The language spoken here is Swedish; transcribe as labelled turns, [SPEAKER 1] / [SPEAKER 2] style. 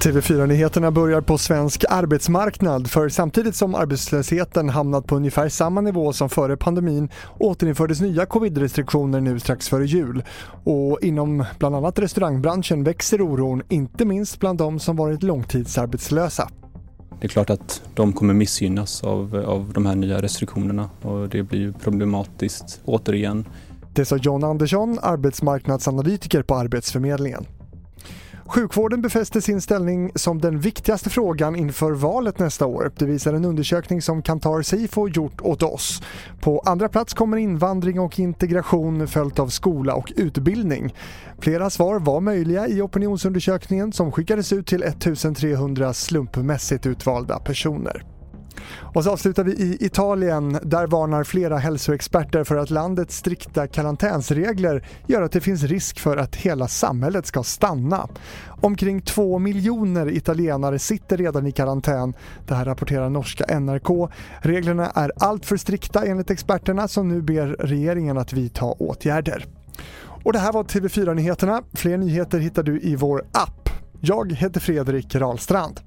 [SPEAKER 1] TV4-nyheterna börjar på svensk arbetsmarknad för samtidigt som arbetslösheten hamnat på ungefär samma nivå som före pandemin återinfördes nya covid-restriktioner nu strax före jul. Och inom bland annat restaurangbranschen växer oron, inte minst bland de som varit långtidsarbetslösa.
[SPEAKER 2] Det är klart att de kommer missgynnas av, av de här nya restriktionerna och det blir problematiskt återigen.
[SPEAKER 1] Det sa John Andersson, arbetsmarknadsanalytiker på Arbetsförmedlingen. Sjukvården befäster sin ställning som den viktigaste frågan inför valet nästa år. Det visar en undersökning som Kantar Sifo gjort åt oss. På andra plats kommer invandring och integration följt av skola och utbildning. Flera svar var möjliga i opinionsundersökningen som skickades ut till 1300 slumpmässigt utvalda personer. Och så avslutar vi i Italien. Där varnar flera hälsoexperter för att landets strikta karantänsregler gör att det finns risk för att hela samhället ska stanna. Omkring två miljoner italienare sitter redan i karantän. Det här rapporterar norska NRK. Reglerna är alltför strikta enligt experterna som nu ber regeringen att vidta åtgärder. Och det här var TV4 Nyheterna. Fler nyheter hittar du i vår app. Jag heter Fredrik Rahlstrand.